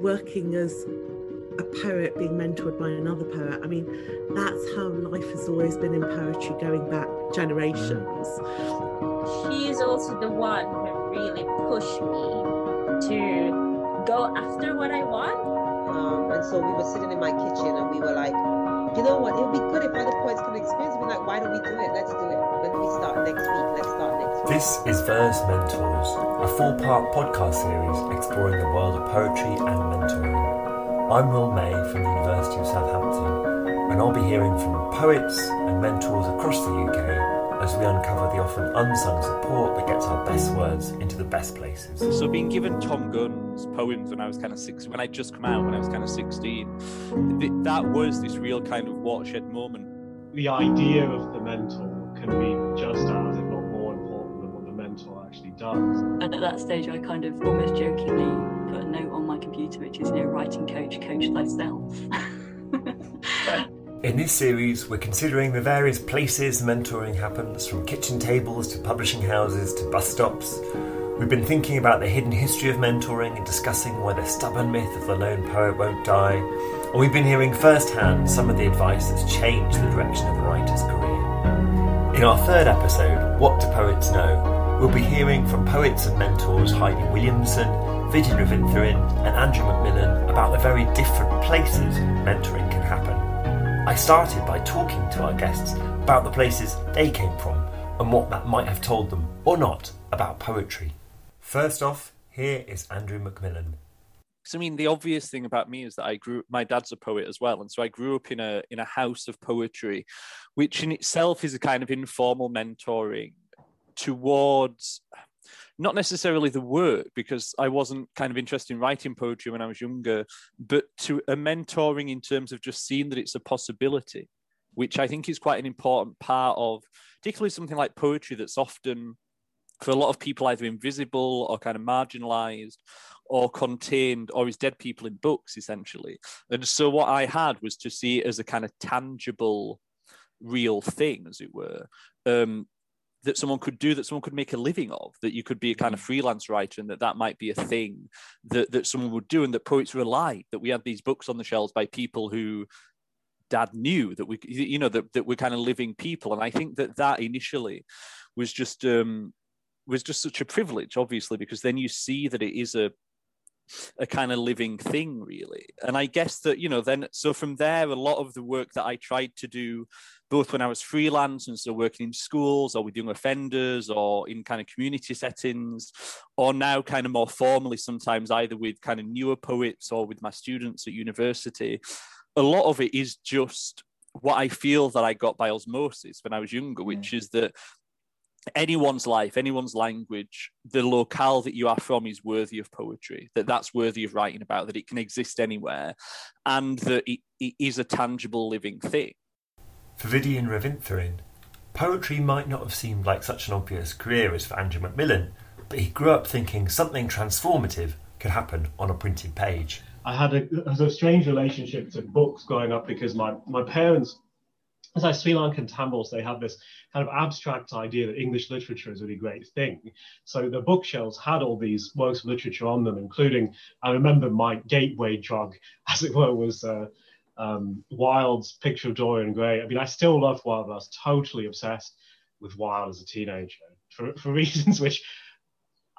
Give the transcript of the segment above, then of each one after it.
working as a poet being mentored by another poet. I mean, that's how life has always been in poetry going back generations. She's also the one who really pushed me to go after what I want. Um, and so we were sitting in my kitchen and we were like, you know what, it would be good if other poets could experience it. We're like, why don't we do it? Let's do it. When we start next week, let's start next week. This is Verse Mentors, a four part podcast series exploring the world of poetry and mentoring. I'm Will May from the University of Southampton, and I'll be hearing from poets and mentors across the UK as we uncover the often unsung support that gets our best words into the best places. So, being given Tom Gunn's poems when I was kind of six, when I just come out when I was kind of sixteen, th- that was this real kind of watershed moment. The idea of the mentor can be just as, if not more important than what the mentor actually does. And at that stage, I kind of almost jokingly put a note on my computer, which is, you know, writing coach, coach thyself. In this series, we're considering the various places mentoring happens, from kitchen tables to publishing houses to bus stops. We've been thinking about the hidden history of mentoring and discussing why the stubborn myth of the lone poet won't die. And we've been hearing firsthand some of the advice that's changed the direction of a writer's career. In our third episode, What Do Poets Know? We'll be hearing from poets and mentors Heidi Williamson, Vidyan Ravinthiran, and Andrew McMillan about the very different places mentoring can happen. I started by talking to our guests about the places they came from and what that might have told them, or not, about poetry. First off, here is Andrew McMillan. So, I mean, the obvious thing about me is that I grew. My dad's a poet as well, and so I grew up in a in a house of poetry, which in itself is a kind of informal mentoring towards not necessarily the work because I wasn't kind of interested in writing poetry when I was younger, but to a mentoring in terms of just seeing that it's a possibility, which I think is quite an important part of, particularly something like poetry that's often for a lot of people either invisible or kind of marginalized or contained or is dead people in books essentially. And so what i had was to see it as a kind of tangible real thing as it were um, that someone could do that someone could make a living of that you could be a kind of freelance writer and that that might be a thing that, that someone would do and that poets relied that we had these books on the shelves by people who dad knew that we you know that, that we're kind of living people. And i think that that initially was just um was just such a privilege obviously because then you see that it is a a kind of living thing really. And i guess that you know then so from there a lot of the work that i tried to do both when i was freelance and so working in schools or with young offenders or in kind of community settings or now kind of more formally sometimes either with kind of newer poets or with my students at university a lot of it is just what i feel that i got by osmosis when i was younger which is that anyone's life, anyone's language, the locale that you are from is worthy of poetry, that that's worthy of writing about, that it can exist anywhere, and that it, it is a tangible living thing. For Vidyan Ravinthiran, poetry might not have seemed like such an obvious career as for Andrew McMillan, but he grew up thinking something transformative could happen on a printed page. I had a, a strange relationship to books growing up because my, my parents I Sri Lankan Tamils, they have this kind of abstract idea that English literature is a really great thing. So the bookshelves had all these works of literature on them, including, I remember my gateway drug, as it were, was uh, um, Wilde's Picture of Dorian Gray. I mean, I still love Wilde, but I was totally obsessed with Wilde as a teenager for, for reasons which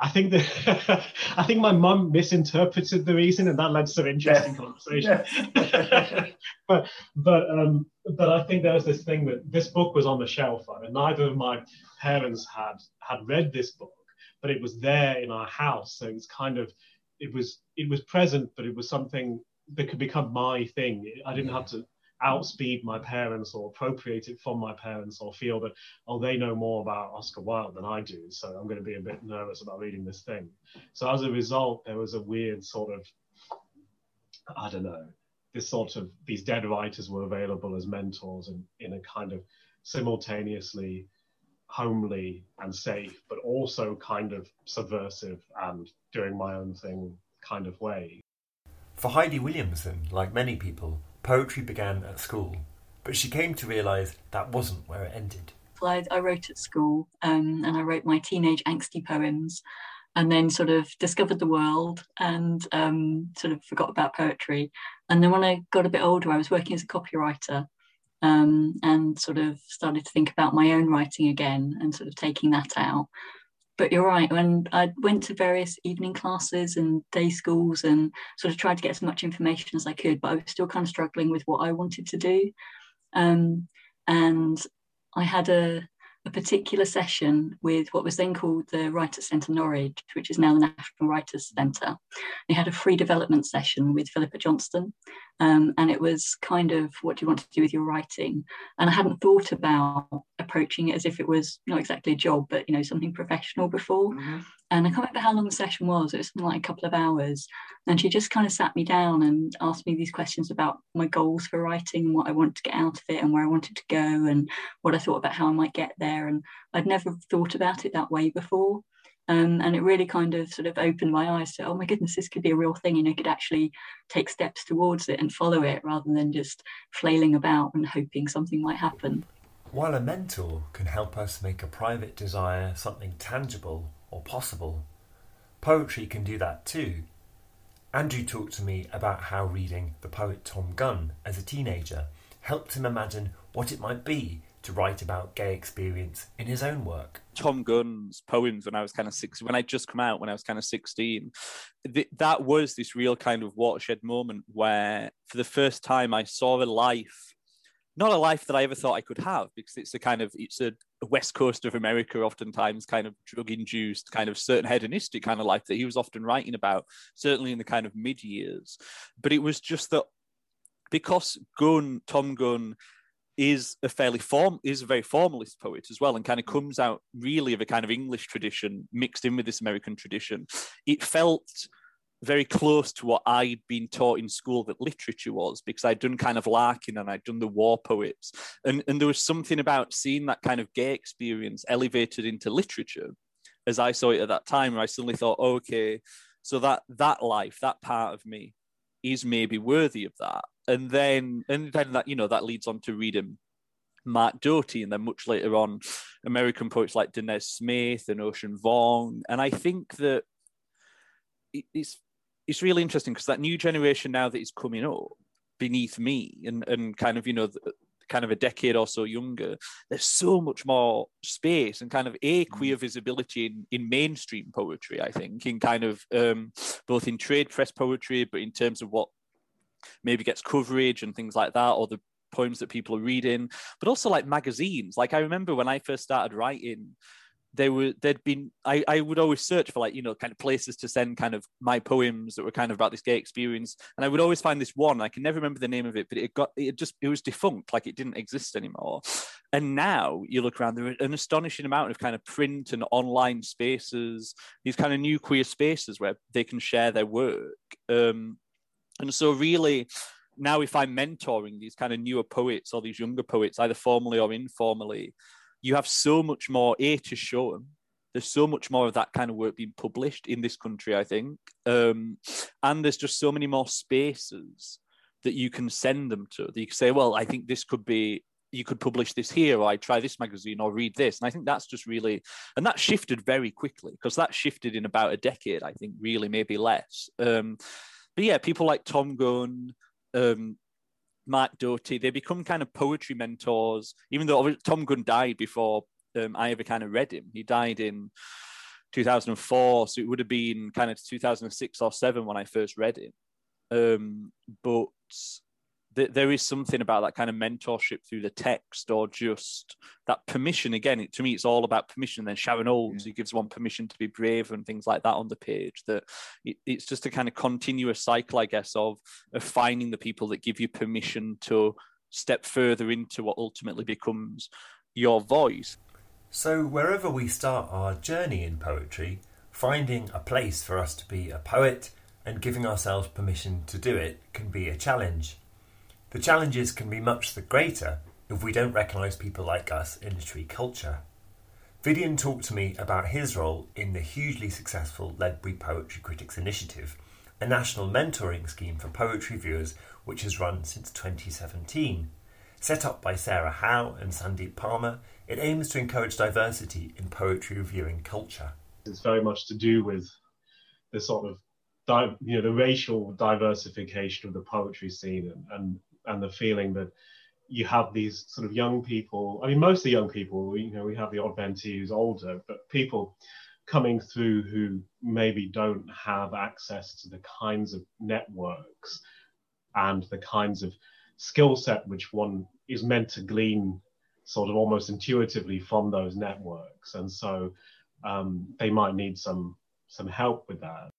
I think that I think my mum misinterpreted the reason, and that led to some interesting conversation. but but um, but I think there was this thing that this book was on the shelf, and neither of my parents had had read this book, but it was there in our house, so it's kind of it was it was present, but it was something that could become my thing. I didn't have to outspeed my parents or appropriate it from my parents or feel that oh they know more about Oscar Wilde than I do so I'm going to be a bit nervous about reading this thing. So as a result there was a weird sort of I don't know this sort of these dead writers were available as mentors and in a kind of simultaneously homely and safe but also kind of subversive and doing my own thing kind of way. For Heidi Williamson like many people Poetry began at school, but she came to realise that wasn't where it ended. I, I wrote at school um, and I wrote my teenage angsty poems. and then sort of discovered the world and um, sort of forgot about poetry. And then when I got a bit older, I was working as a copywriter um, and sort of started to think about my own writing again and sort of taking that out. But you're right, when I went to various evening classes and day schools and sort of tried to get as much information as I could, but I was still kind of struggling with what I wanted to do. Um, and I had a a particular session with what was then called the Writers' Centre Norwich, which is now the National Writers' Centre. They had a free development session with Philippa Johnston, um, and it was kind of what do you want to do with your writing? And I hadn't thought about approaching it as if it was not exactly a job, but you know something professional before. Mm-hmm. And I can't remember how long the session was. It was something like a couple of hours. And she just kind of sat me down and asked me these questions about my goals for writing and what I wanted to get out of it and where I wanted to go and what I thought about how I might get there. And I'd never thought about it that way before. Um, and it really kind of sort of opened my eyes to, oh my goodness, this could be a real thing. You know, could actually take steps towards it and follow it rather than just flailing about and hoping something might happen. While a mentor can help us make a private desire something tangible or possible. Poetry can do that too. Andrew talked to me about how reading the poet Tom Gunn as a teenager helped him imagine what it might be to write about gay experience in his own work. Tom Gunn's poems when I was kind of six, when I just come out when I was kind of sixteen, that was this real kind of watershed moment where, for the first time, I saw a life not a life that I ever thought I could have because it's a kind of it's a, west coast of America, oftentimes kind of drug induced, kind of certain hedonistic kind of life that he was often writing about, certainly in the kind of mid years. But it was just that because Gunn, Tom Gunn, is a fairly form is a very formalist poet as well and kind of comes out really of a kind of english tradition mixed in with this american tradition it felt very close to what I'd been taught in school that literature was because I'd done kind of Larkin and I'd done the war poets. And, and there was something about seeing that kind of gay experience elevated into literature as I saw it at that time, where I suddenly thought, oh, okay, so that that life, that part of me is maybe worthy of that. And then and then that, you know, that leads on to reading Mark Doty, and then much later on, American poets like Danez Smith and Ocean Vuong. And I think that it's it's really interesting because that new generation now that is coming up beneath me and, and kind of, you know, kind of a decade or so younger, there's so much more space and kind of a mm. queer visibility in, in mainstream poetry, I think, in kind of um, both in trade press poetry, but in terms of what maybe gets coverage and things like that, or the poems that people are reading, but also like magazines. Like I remember when I first started writing, they were there'd been I, I would always search for like you know kind of places to send kind of my poems that were kind of about this gay experience. And i would always find this one i can never remember the name of it but it got it just it was defunct like it didn't exist anymore. And now you look around there are an astonishing amount of kind of print and online spaces these kind of new queer spaces where they can share their work. Um, and so really now if i'm mentoring these kind of newer poets or these younger poets either formally or informally you have so much more a to show them there's so much more of that kind of work being published in this country i think. Um, and there's just so many more spaces that you can send them to. That you can say well i think this could be you could publish this here or i try this magazine or read this. And i think that's just really and that shifted very quickly because that shifted in about a decade i think really maybe less. Um, but yeah people like tom gunn um, Mark Doty, they become kind of poetry mentors, even though Tom Gunn died before um, I ever kind of read him. He died in 2004, so it would have been kind of 2006 or seven when I first read him. Um, but th- there is something about that kind of mentorship through the text or just that permission. Again, it, to me, it's all about permission. then Sharon Olds, yeah. who gives one permission to be brave and things like that on the page. That it, it's just a kind of continuous cycle, I guess, of, of finding the people that give you permission to step further into what ultimately becomes your voice. So, wherever we start our journey in poetry, finding a place for us to be a poet and giving ourselves permission to do it can be a challenge. The challenges can be much the greater if we don't recognise people like us in literary culture. Vidyan talked to me about his role in the hugely successful Ledbury Poetry Critics Initiative, a national mentoring scheme for poetry viewers which has run since 2017. Set up by Sarah Howe and Sandeep Parmar, it aims to encourage diversity in poetry reviewing culture. It's very much to do with the sort of you know the racial diversification of the poetry scene and, and and the feeling that you have these sort of young people. I mean, most of the young people, you know, we have the odd mentee who's older, but people coming through who maybe don't have access to the kinds of networks and the kinds of skill set which one is meant to glean sort of almost intuitively from those networks and so um, they might need some some help with that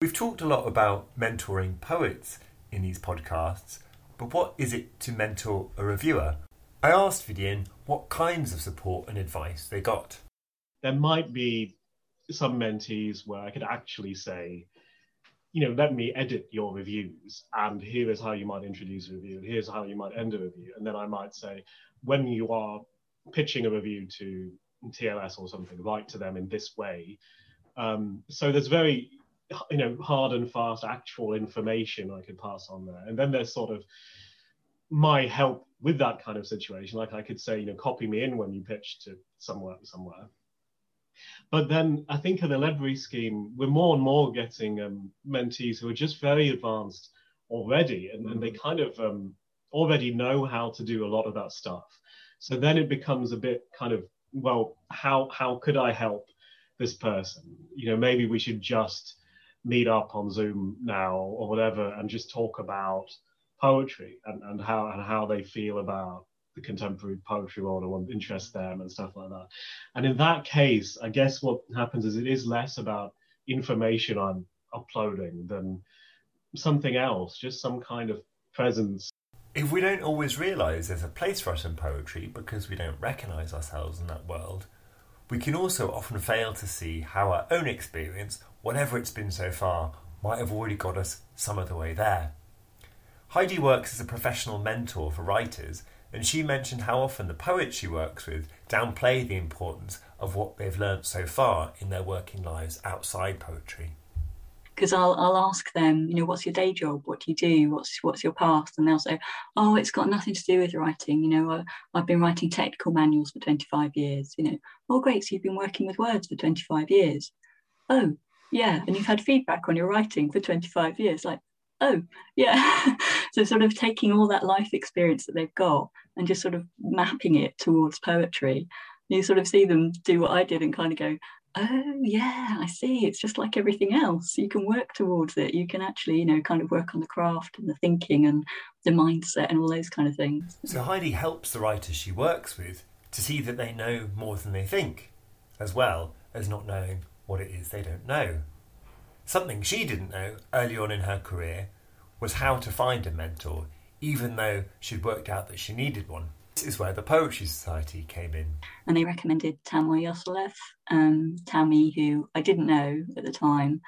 we've talked a lot about mentoring poets in these podcasts but what is it to mentor a reviewer i asked Vidyan what kinds of support and advice they got there might be some mentees where i could actually say you know, let me edit your reviews, and here is how you might introduce a review, here's how you might end a review. And then I might say, when you are pitching a review to TLS or something, write to them in this way. Um, so there's very, you know, hard and fast actual information I could pass on there. And then there's sort of my help with that kind of situation. Like I could say, you know, copy me in when you pitch to somewhere, somewhere. But then I think in the Ledbury scheme, we're more and more getting um, mentees who are just very advanced already, and, and they mm. kind of um, already know how to do a lot of that stuff. So then it becomes a bit kind of, well, how how could I help this person? You know, maybe we should just meet up on Zoom now or whatever and just talk about poetry and, and how and how they feel about the contemporary poetry world and what interests them and stuff like that. And in that case, I guess what happens is it is less about information I'm uploading than something else, just some kind of presence. If we don't always realise there's a place for us in poetry because we don't recognise ourselves in that world, we can also often fail to see how our own experience, whatever it's been so far, might have already got us some of the way there. Heidi works as a professional mentor for writers and she mentioned how often the poets she works with downplay the importance of what they've learnt so far in their working lives outside poetry. Because I'll, I'll ask them, you know, what's your day job? What do you do? What's what's your past? And they'll say, oh, it's got nothing to do with writing. You know, I, I've been writing technical manuals for 25 years. You know, oh, great. So you've been working with words for 25 years. Oh, yeah. And you've had feedback on your writing for 25 years. Like, oh yeah so sort of taking all that life experience that they've got and just sort of mapping it towards poetry you sort of see them do what i did and kind of go oh yeah i see it's just like everything else you can work towards it you can actually you know kind of work on the craft and the thinking and the mindset and all those kind of things so heidi helps the writers she works with to see that they know more than they think as well as not knowing what it is they don't know Something she didn't know early on in her career was how to find a mentor, even though she'd worked out that she needed one. This is where the Poetry Society came in. And they recommended Tamar Yoseloff, um, Tammy, who I didn't know at the time,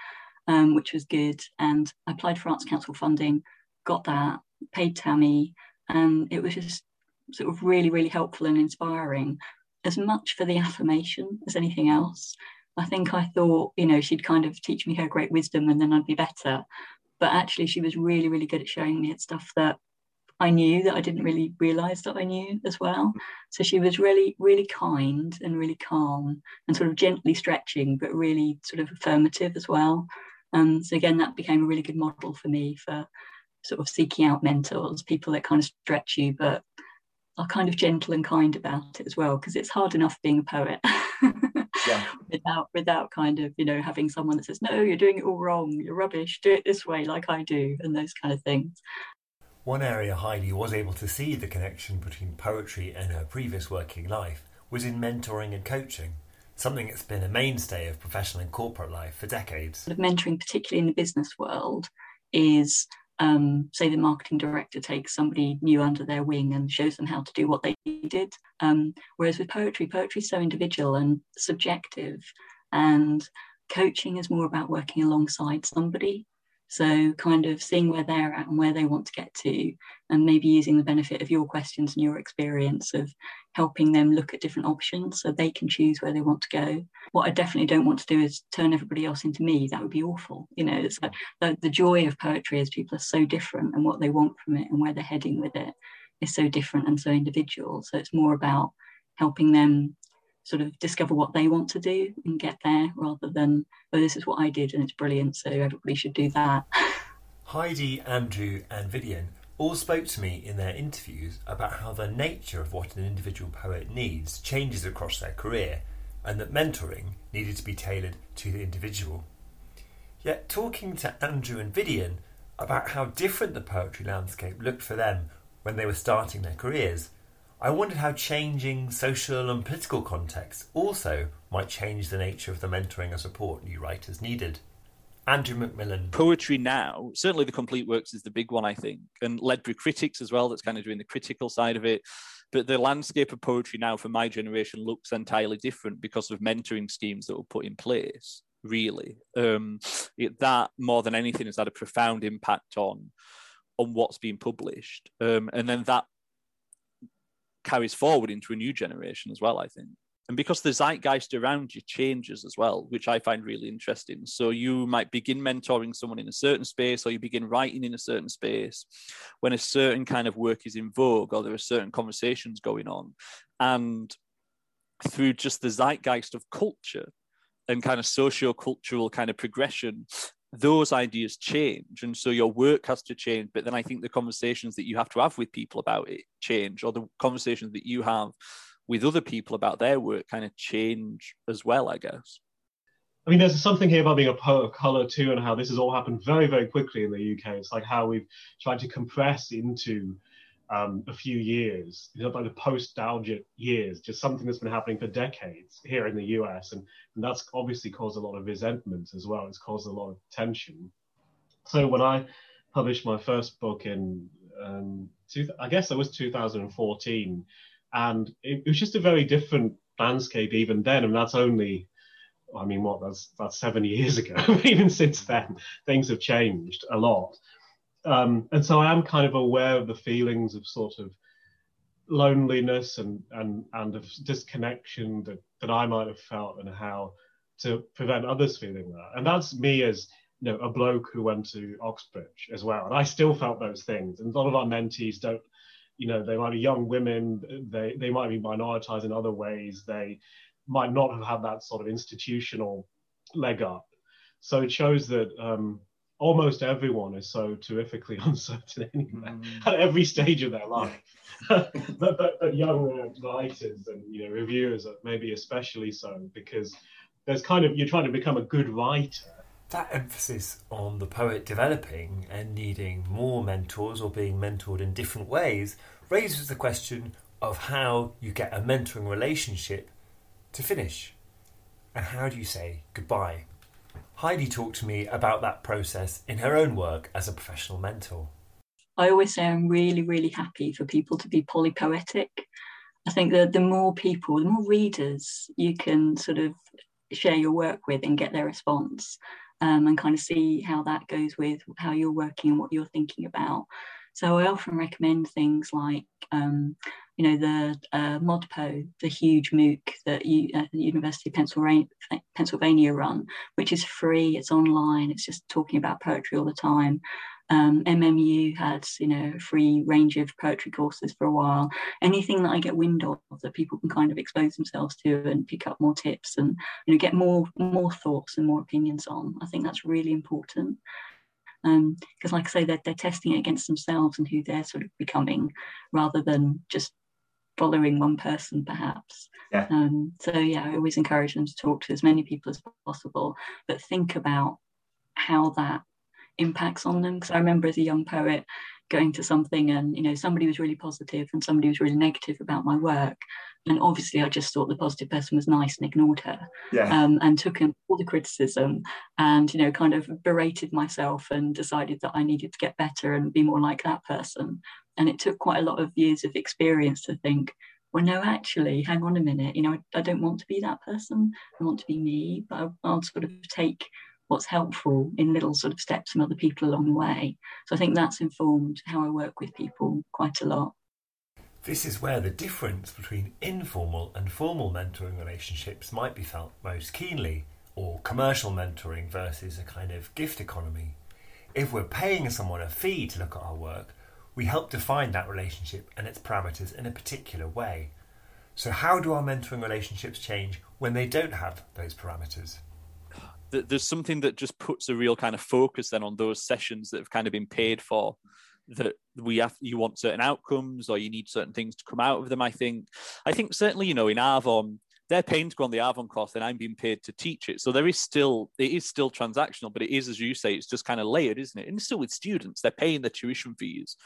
um, which was good. And I applied for Arts Council funding, got that, paid Tammy, and it was just sort of really, really helpful and inspiring, as much for the affirmation as anything else. I think I thought, you know, she'd kind of teach me her great wisdom and then I'd be better. But actually, she was really, really good at showing me stuff that I knew that I didn't really realize that I knew as well. Mm. So she was really, really kind and really calm and sort of gently stretching, but really sort of affirmative as well. And so again, that became a really good model for me for sort of seeking out mentors, people that kind of stretch you, but are kind of gentle and kind about it as well, because it's hard enough being a poet. yeah. without without kind of you know having someone that says no you're doing it all wrong you're rubbish do it this way like i do and those kind of things one area heidi was able to see the connection between poetry and her previous working life was in mentoring and coaching something that's been a mainstay of professional and corporate life for decades mentoring particularly in the business world is um, say the marketing director takes somebody new under their wing and shows them how to do what they did. Um, whereas with poetry, poetry is so individual and subjective, and coaching is more about working alongside somebody. So, kind of seeing where they're at and where they want to get to, and maybe using the benefit of your questions and your experience of helping them look at different options so they can choose where they want to go. What I definitely don't want to do is turn everybody else into me. That would be awful. You know, it's like the, the joy of poetry is people are so different and what they want from it and where they're heading with it is so different and so individual. So, it's more about helping them sort of discover what they want to do and get there rather than, oh, this is what I did and it's brilliant, so everybody should do that. Heidi, Andrew, and Vivian all spoke to me in their interviews about how the nature of what an individual poet needs changes across their career and that mentoring needed to be tailored to the individual. Yet, talking to Andrew and Vivian about how different the poetry landscape looked for them when they were starting their careers, I wondered how changing social and political contexts also might change the nature of the mentoring and support new writers needed. Andrew McMillan. Poetry now, certainly the complete works is the big one, I think, and Ledbury Critics as well, that's kind of doing the critical side of it. But the landscape of poetry now for my generation looks entirely different because of mentoring schemes that were put in place, really. Um, it, that, more than anything, has had a profound impact on, on what's being published. Um, and then that carries forward into a new generation as well, I think and because the zeitgeist around you changes as well, which I find really interesting. So you might begin mentoring someone in a certain space, or you begin writing in a certain space when a certain kind of work is in vogue, or there are certain conversations going on. And through just the zeitgeist of culture and kind of socio-cultural kind of progression, those ideas change. And so your work has to change. But then I think the conversations that you have to have with people about it change, or the conversations that you have with other people about their work kind of change as well, I guess. I mean, there's something here about being a poet of color too, and how this has all happened very, very quickly in the UK. It's like how we've tried to compress into um, a few years, you know, like the post-Daljet years, just something that's been happening for decades here in the US, and, and that's obviously caused a lot of resentment as well. It's caused a lot of tension. So when I published my first book in, um, two, I guess it was 2014, and it, it was just a very different landscape even then, and that's only I mean, what that's that's seven years ago. Even since then, things have changed a lot, um, and so I am kind of aware of the feelings of sort of loneliness and and and of disconnection that that I might have felt, and how to prevent others feeling that. And that's me as you know a bloke who went to Oxbridge as well, and I still felt those things. And a lot of our mentees don't you know, they might be young women, they, they might be minoritized in other ways, they might not have had that sort of institutional leg up. So it shows that um, almost everyone is so terrifically uncertain anyway, mm. at every stage of their life. but, but, but, young writers and you know reviewers are maybe especially so because there's kind of you're trying to become a good writer that emphasis on the poet developing and needing more mentors or being mentored in different ways raises the question of how you get a mentoring relationship to finish. And how do you say goodbye? Heidi talked to me about that process in her own work as a professional mentor. I always say I'm really, really happy for people to be polypoetic. I think that the more people, the more readers you can sort of share your work with and get their response, um, and kind of see how that goes with how you're working and what you're thinking about. So I often recommend things like, um, you know, the uh, ModPo, the huge MOOC that you, uh, the University of Pennsylvania, Pennsylvania run, which is free, it's online, it's just talking about poetry all the time. Um, MMU had, you know, free range of poetry courses for a while. Anything that I get wind of that people can kind of expose themselves to and pick up more tips and you know get more more thoughts and more opinions on. I think that's really important Um, because um, like I say, they're, they're testing it against themselves and who they're sort of becoming rather than just following one person perhaps. Yeah. Um, so yeah, I always encourage them to talk to as many people as possible, but think about how that impacts on them because i remember as a young poet going to something and you know somebody was really positive and somebody was really negative about my work. And obviously i just thought the positive person was nice and ignored her yeah. um, and took in all the criticism and you know kind of berated myself and decided that i needed to get better and be more like that person. And it took quite a lot of years of experience to think well no actually hang on a minute. You know i, I don't want to be that person. I want to be me but I, i'll sort of take what's helpful in little sort of steps from other people along the way. So I think that's informed how I work with people quite a lot. This is where the difference between informal and formal mentoring relationships might be felt most keenly, or commercial mentoring versus a kind of gift economy. If we're paying someone a fee to look at our work, we help define that relationship and its parameters in a particular way. So, how do our mentoring relationships change when they don't have those parameters? There's something that just puts a real kind of focus then on those sessions that have kind of been paid for that we have you want certain outcomes or you need certain things to come out of them i think. I think certainly you know in Arvon they're paying to go on the Arvon course and i'm being paid to teach it. So there is still it is still transactional but it is as you say it's just kind of layered isn't it? And still with students. They're paying their tuition fees.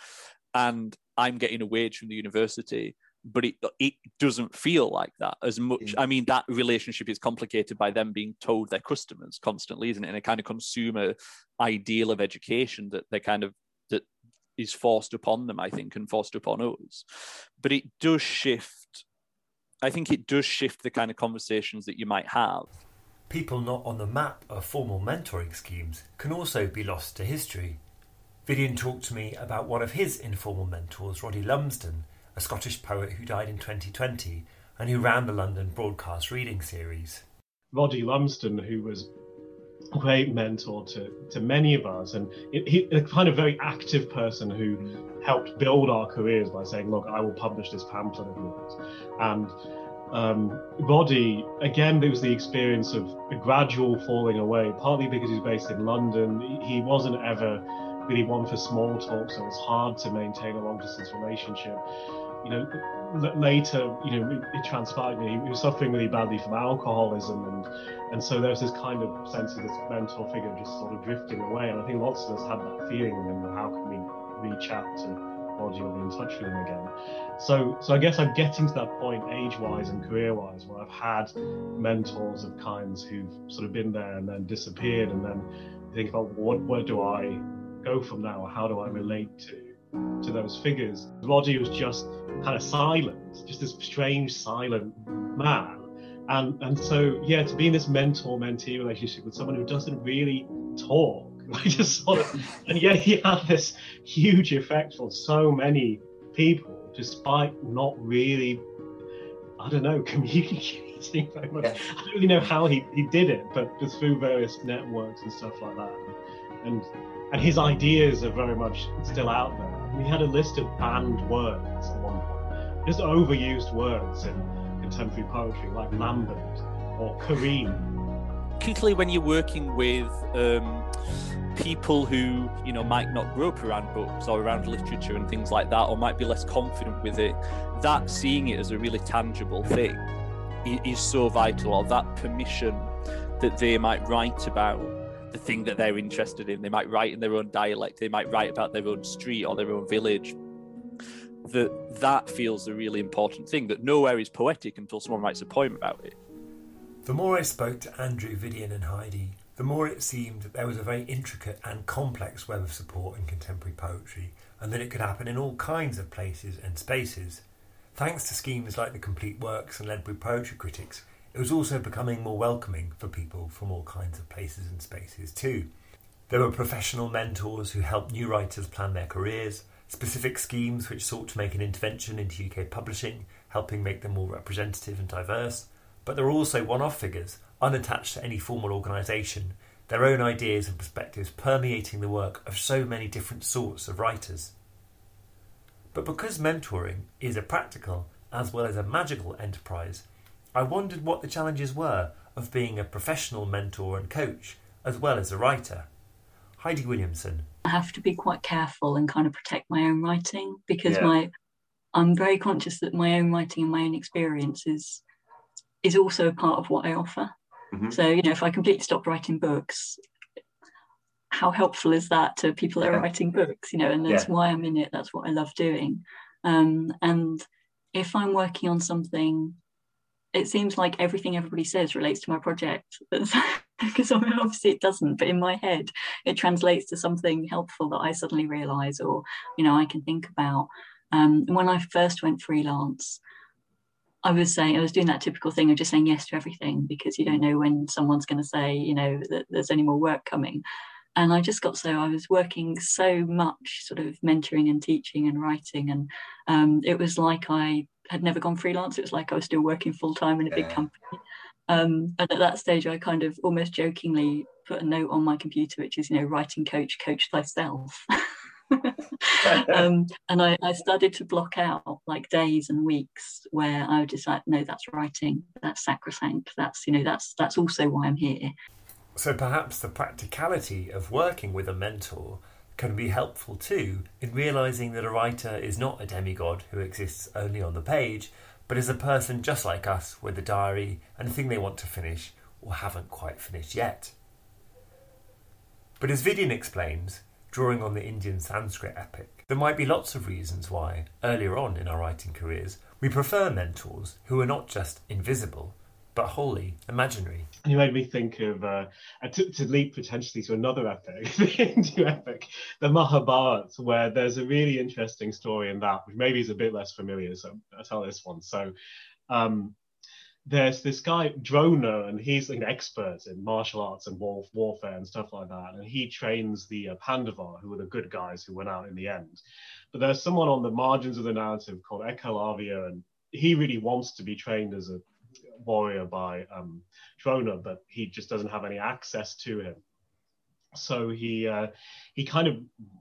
And i'm getting a wage from the university but it it doesn't feel like that as much. Mm. I mean, that relationship is complicated by them being told their customers constantly, isn't it? And a kind of consumer ideal of education that they kind of that is forced upon them, I think, and forced upon us. But it does shift. I think it does shift the kind of conversations that you might have. People not on the map of formal mentoring schemes can also be lost to history. Vidyan talked to me about one of his informal mentors, Roddy Lumsden, a Scottish poet who died in 2020 and who ran the London Broadcast Reading Series. Roddy Lumsden, who was a great mentor to, to many of us, and he, a kind of very active person who helped build our careers by saying, Look, I will publish this pamphlet of yours. And um, Roddy, again, it was the experience of a gradual falling away, partly because he's based in London. He wasn't ever really one for small talk, so it's hard to maintain a long distance relationship you know, later, you know, it, it transpired. Know, he was suffering really badly from alcoholism, and and so there was this kind of sense of this mentor figure just sort of drifting away. And I think lots of us had that feeling. And how can we reach out to Roddy or be in touch with him again? So, so I guess I'm getting to that point, age-wise and career-wise, where I've had mentors of kinds who've sort of been there and then disappeared, and then think about what where do I go from now? How do I relate to to those figures? Roddy was just kind of silent, just this strange silent man. And and so yeah, to be in this mentor-mentee relationship with someone who doesn't really talk, like just sort of, and yet he had this huge effect on so many people, despite not really, I don't know, communicating very much. Yeah. I don't really know how he, he did it, but just through various networks and stuff like that. And and his ideas are very much still out there. We had a list of banned words at one point, just overused words in contemporary poetry, like lambent or kareem. Particularly when you're working with um, people who you know might not grow up around books or around literature and things like that, or might be less confident with it, that seeing it as a really tangible thing is so vital. Or that permission that they might write about the thing that they're interested in. They might write in their own dialect, they might write about their own street or their own village. That that feels a really important thing. That nowhere is poetic until someone writes a poem about it. The more I spoke to Andrew, Vidyan, and Heidi, the more it seemed that there was a very intricate and complex web of support in contemporary poetry, and that it could happen in all kinds of places and spaces. Thanks to schemes like the Complete Works and Ledbury Poetry Critics, it was also becoming more welcoming for people from all kinds of places and spaces too. There were professional mentors who helped new writers plan their careers, specific schemes which sought to make an intervention into UK publishing, helping make them more representative and diverse. But there were also one off figures, unattached to any formal organisation, their own ideas and perspectives permeating the work of so many different sorts of writers. But because mentoring is a practical as well as a magical enterprise, I wondered what the challenges were of being a professional mentor and coach, as well as a writer. Heidi Williamson. I have to be quite careful and kind of protect my own writing because yeah. my I'm very conscious that my own writing and my own experience is is also a part of what I offer. Mm-hmm. So, you know, if I completely stop writing books, how helpful is that to people that yeah. are writing books? You know, and that's yeah. why I'm in it. That's what I love doing. Um, and if I'm working on something it seems like everything everybody says relates to my project. Because obviously it doesn't but in my head it translates to something helpful that I suddenly realize or you know I can think about. Um, when I first went freelance I was saying I was doing that typical thing of just saying yes to everything because you don't know when someone's going to say you know that there's any more work coming. And I just got so I was working so much sort of mentoring and teaching and writing and um, it was like I had never gone freelance. It was like I was still working full time in a big company. Um, and at that stage, I kind of almost jokingly put a note on my computer, which is, you know, writing coach, coach thyself. um, and I, I started to block out like days and weeks where I would decide, no, that's writing, that's sacrosanct, that's you know, that's that's also why I'm here. So perhaps the practicality of working with a mentor can be helpful too in realizing that a writer is not a demigod who exists only on the page, but is a person just like us with a diary and a thing they want to finish or haven't quite finished yet. But as Vidyan explains, drawing on the Indian Sanskrit epic, there might be lots of reasons why, earlier on in our writing careers, we prefer mentors who are not just invisible, but wholly imaginary. And You made me think of, uh, to, to, leap potentially to another epic, the Hindu epic, the Mahabharata, where there's a really interesting story in that, which maybe is a bit less familiar, so I'll tell this one. So um, there's this guy Drona, and he's an expert in martial arts and war, warfare and stuff like that. And he trains the uh, Pandava, who were the good guys who went out in the end. But there's someone on the margins of the narrative called Ekalavya, and he really wants to be trained as a warrior by um, Drona, but he just doesn't have any access to him so he uh, he kind of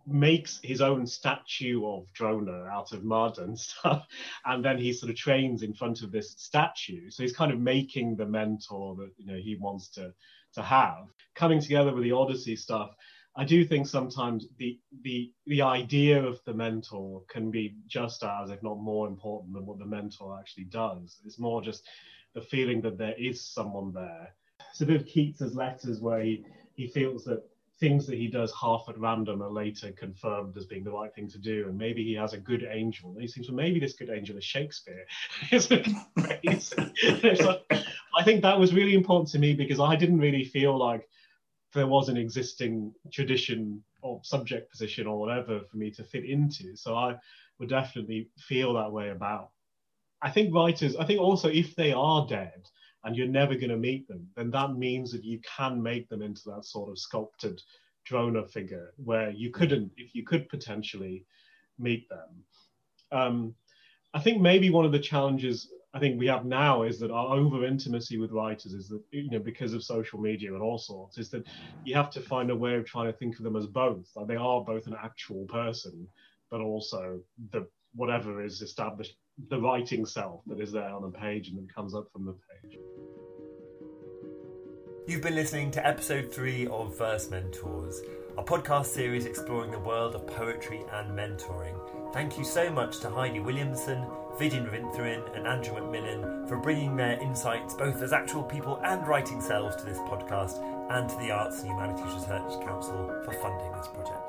makes his own statue of Drona out of mud and stuff, and then he sort of trains in front of this statue. So he's kind of making the mentor that you know he wants to to have. Coming together with the Odyssey stuff, I do think sometimes the the the idea of the mentor can be just as, if not more important than what the mentor actually does. It's more just the feeling that there is someone there. It's a bit of Keats's letters where he, he feels that things that he does half at random are later confirmed as being the right thing to do. And maybe he has a good angel. And he seems, well, maybe this good angel is Shakespeare. like, I think that was really important to me because I didn't really feel like there was an existing tradition or subject position or whatever for me to fit into. So I would definitely feel that way about. I think writers, I think also if they are dead, and you're never going to meet them, then that means that you can make them into that sort of sculpted Drona figure where you couldn't, if you could potentially meet them. Um, I think maybe one of the challenges I think we have now is that our over intimacy with writers is that you know because of social media and all sorts is that you have to find a way of trying to think of them as both like they are both an actual person but also the whatever is established the writing self that is there on the page and then comes up from the page. You've been listening to episode three of Verse Mentors, a podcast series exploring the world of poetry and mentoring. Thank you so much to Heidi Williamson, Vidyan Ravinthiran, and Andrew McMillan for bringing their insights, both as actual people and writing selves, to this podcast, and to the Arts and Humanities Research Council for funding this project.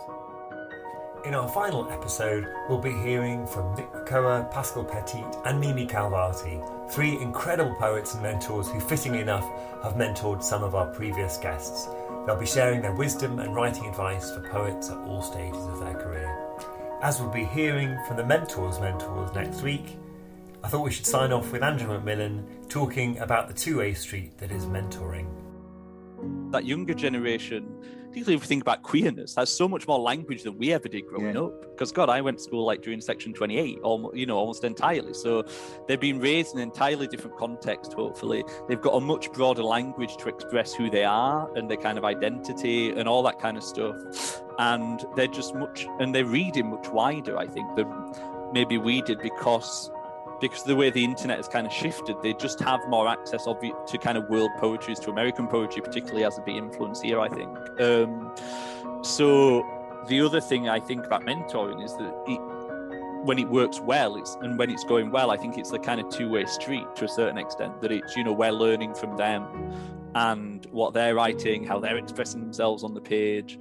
In our final episode, we'll be hearing from Nick Makoha, Pascale Petit, and Mimi Khalvati, three incredible poets and mentors who, fittingly enough, have mentored some of our previous guests. They'll be sharing their wisdom and writing advice for poets at all stages of their career. As we'll be hearing from the mentors' mentors next week, I thought we should sign off with Andrew McMillan talking about the two way street that is mentoring. That younger generation particularly if you think about queerness, has so much more language than we ever did growing yeah. up. Because God, I went to school like during Section 28, almost, you know, almost entirely. So they've been raised in an entirely different context. Hopefully, they've got a much broader language to express who they are and their kind of identity and all that kind of stuff. And they're just much, and they're reading much wider. I think than maybe we did because because the way the internet has kind of shifted, they just have more access to kind of world poetry, to American poetry, particularly as a big influence here, I think. Um, so the other thing I think about mentoring is that it, when it works well, it's and when it's going well, I think it's a kind of two-way street to a certain extent. That it's you know we're learning from them and what they're writing, how they're expressing themselves on the page,